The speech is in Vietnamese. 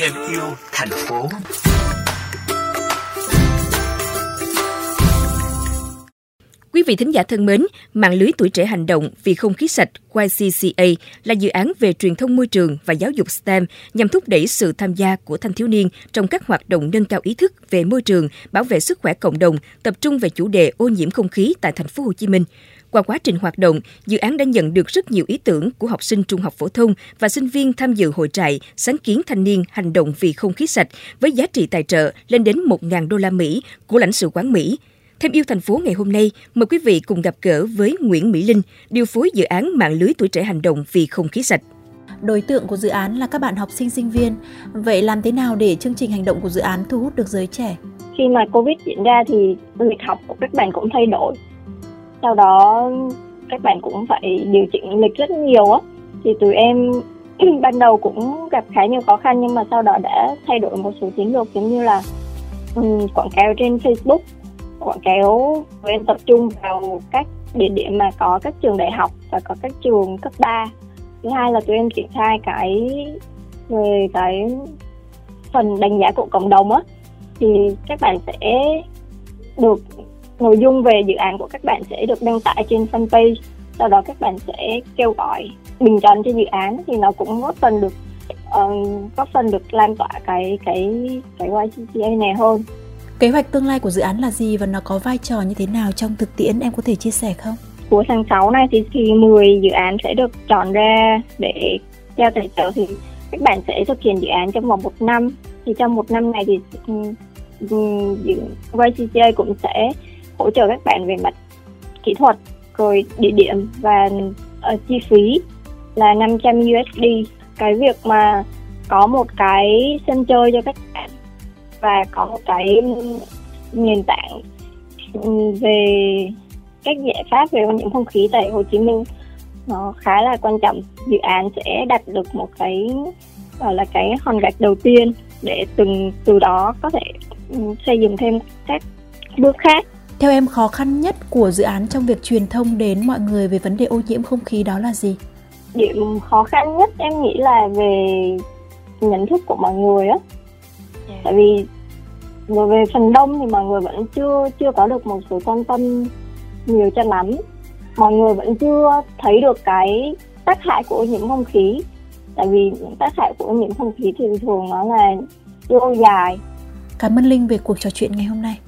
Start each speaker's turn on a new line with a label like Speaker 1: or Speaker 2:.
Speaker 1: thêm yêu thành phố.
Speaker 2: Quý vị thính giả thân mến, mạng lưới tuổi trẻ hành động vì không khí sạch YCCA là dự án về truyền thông môi trường và giáo dục STEM nhằm thúc đẩy sự tham gia của thanh thiếu niên trong các hoạt động nâng cao ý thức về môi trường, bảo vệ sức khỏe cộng đồng, tập trung về chủ đề ô nhiễm không khí tại thành phố Hồ Chí Minh. Qua quá trình hoạt động, dự án đã nhận được rất nhiều ý tưởng của học sinh trung học phổ thông và sinh viên tham dự hội trại sáng kiến thanh niên hành động vì không khí sạch với giá trị tài trợ lên đến 1.000 đô la Mỹ của lãnh sự quán Mỹ. Thêm yêu thành phố ngày hôm nay, mời quý vị cùng gặp gỡ với Nguyễn Mỹ Linh, điều phối dự án mạng lưới tuổi trẻ hành động vì không khí sạch.
Speaker 3: Đối tượng của dự án là các bạn học sinh sinh viên. Vậy làm thế nào để chương trình hành động của dự án thu hút được giới trẻ?
Speaker 4: Khi mà Covid diễn ra thì lịch học của các bạn cũng thay đổi. Sau đó các bạn cũng phải điều chỉnh lịch rất nhiều á. Thì tụi em ban đầu cũng gặp khá nhiều khó khăn nhưng mà sau đó đã thay đổi một số chiến lược giống như là um, quảng cáo trên Facebook quảng cáo tụi em tập trung vào các địa điểm mà có các trường đại học và có các trường cấp 3 thứ hai là tụi em triển khai cái về cái phần đánh giá của cộng đồng á thì các bạn sẽ được nội dung về dự án của các bạn sẽ được đăng tải trên fanpage sau đó các bạn sẽ kêu gọi bình chọn cho dự án thì nó cũng góp phần được uh, góp phần được lan tỏa cái cái cái YCCA này hơn
Speaker 3: Kế hoạch tương lai của dự án là gì và nó có vai trò như thế nào trong thực tiễn em có thể chia sẻ không?
Speaker 4: Cuối tháng 6 này thì, thì 10 dự án sẽ được chọn ra để giao tài trợ thì các bạn sẽ thực hiện dự án trong vòng một năm thì trong một năm này thì YCCA cũng sẽ hỗ trợ các bạn về mặt kỹ thuật rồi địa điểm và uh, chi phí là 500 USD cái việc mà có một cái sân chơi cho các bạn và có một cái nền tảng ừ, về các giải pháp về ô nhiễm không khí tại Hồ Chí Minh nó khá là quan trọng. Dự án sẽ đạt được một cái gọi là cái hòn gạch đầu tiên để từng từ đó có thể ừ, xây dựng thêm các bước khác
Speaker 3: theo em khó khăn nhất của dự án trong việc truyền thông đến mọi người về vấn đề ô nhiễm không khí đó là gì?
Speaker 4: Điểm khó khăn nhất em nghĩ là về nhận thức của mọi người á. Yeah. tại vì rồi về phần đông thì mọi người vẫn chưa chưa có được một sự quan tâm nhiều cho lắm. Mọi người vẫn chưa thấy được cái tác hại của ô nhiễm không khí. Tại vì những tác hại của ô nhiễm không khí thì thường nó là lâu dài.
Speaker 3: Cảm ơn linh về cuộc trò chuyện ngày hôm nay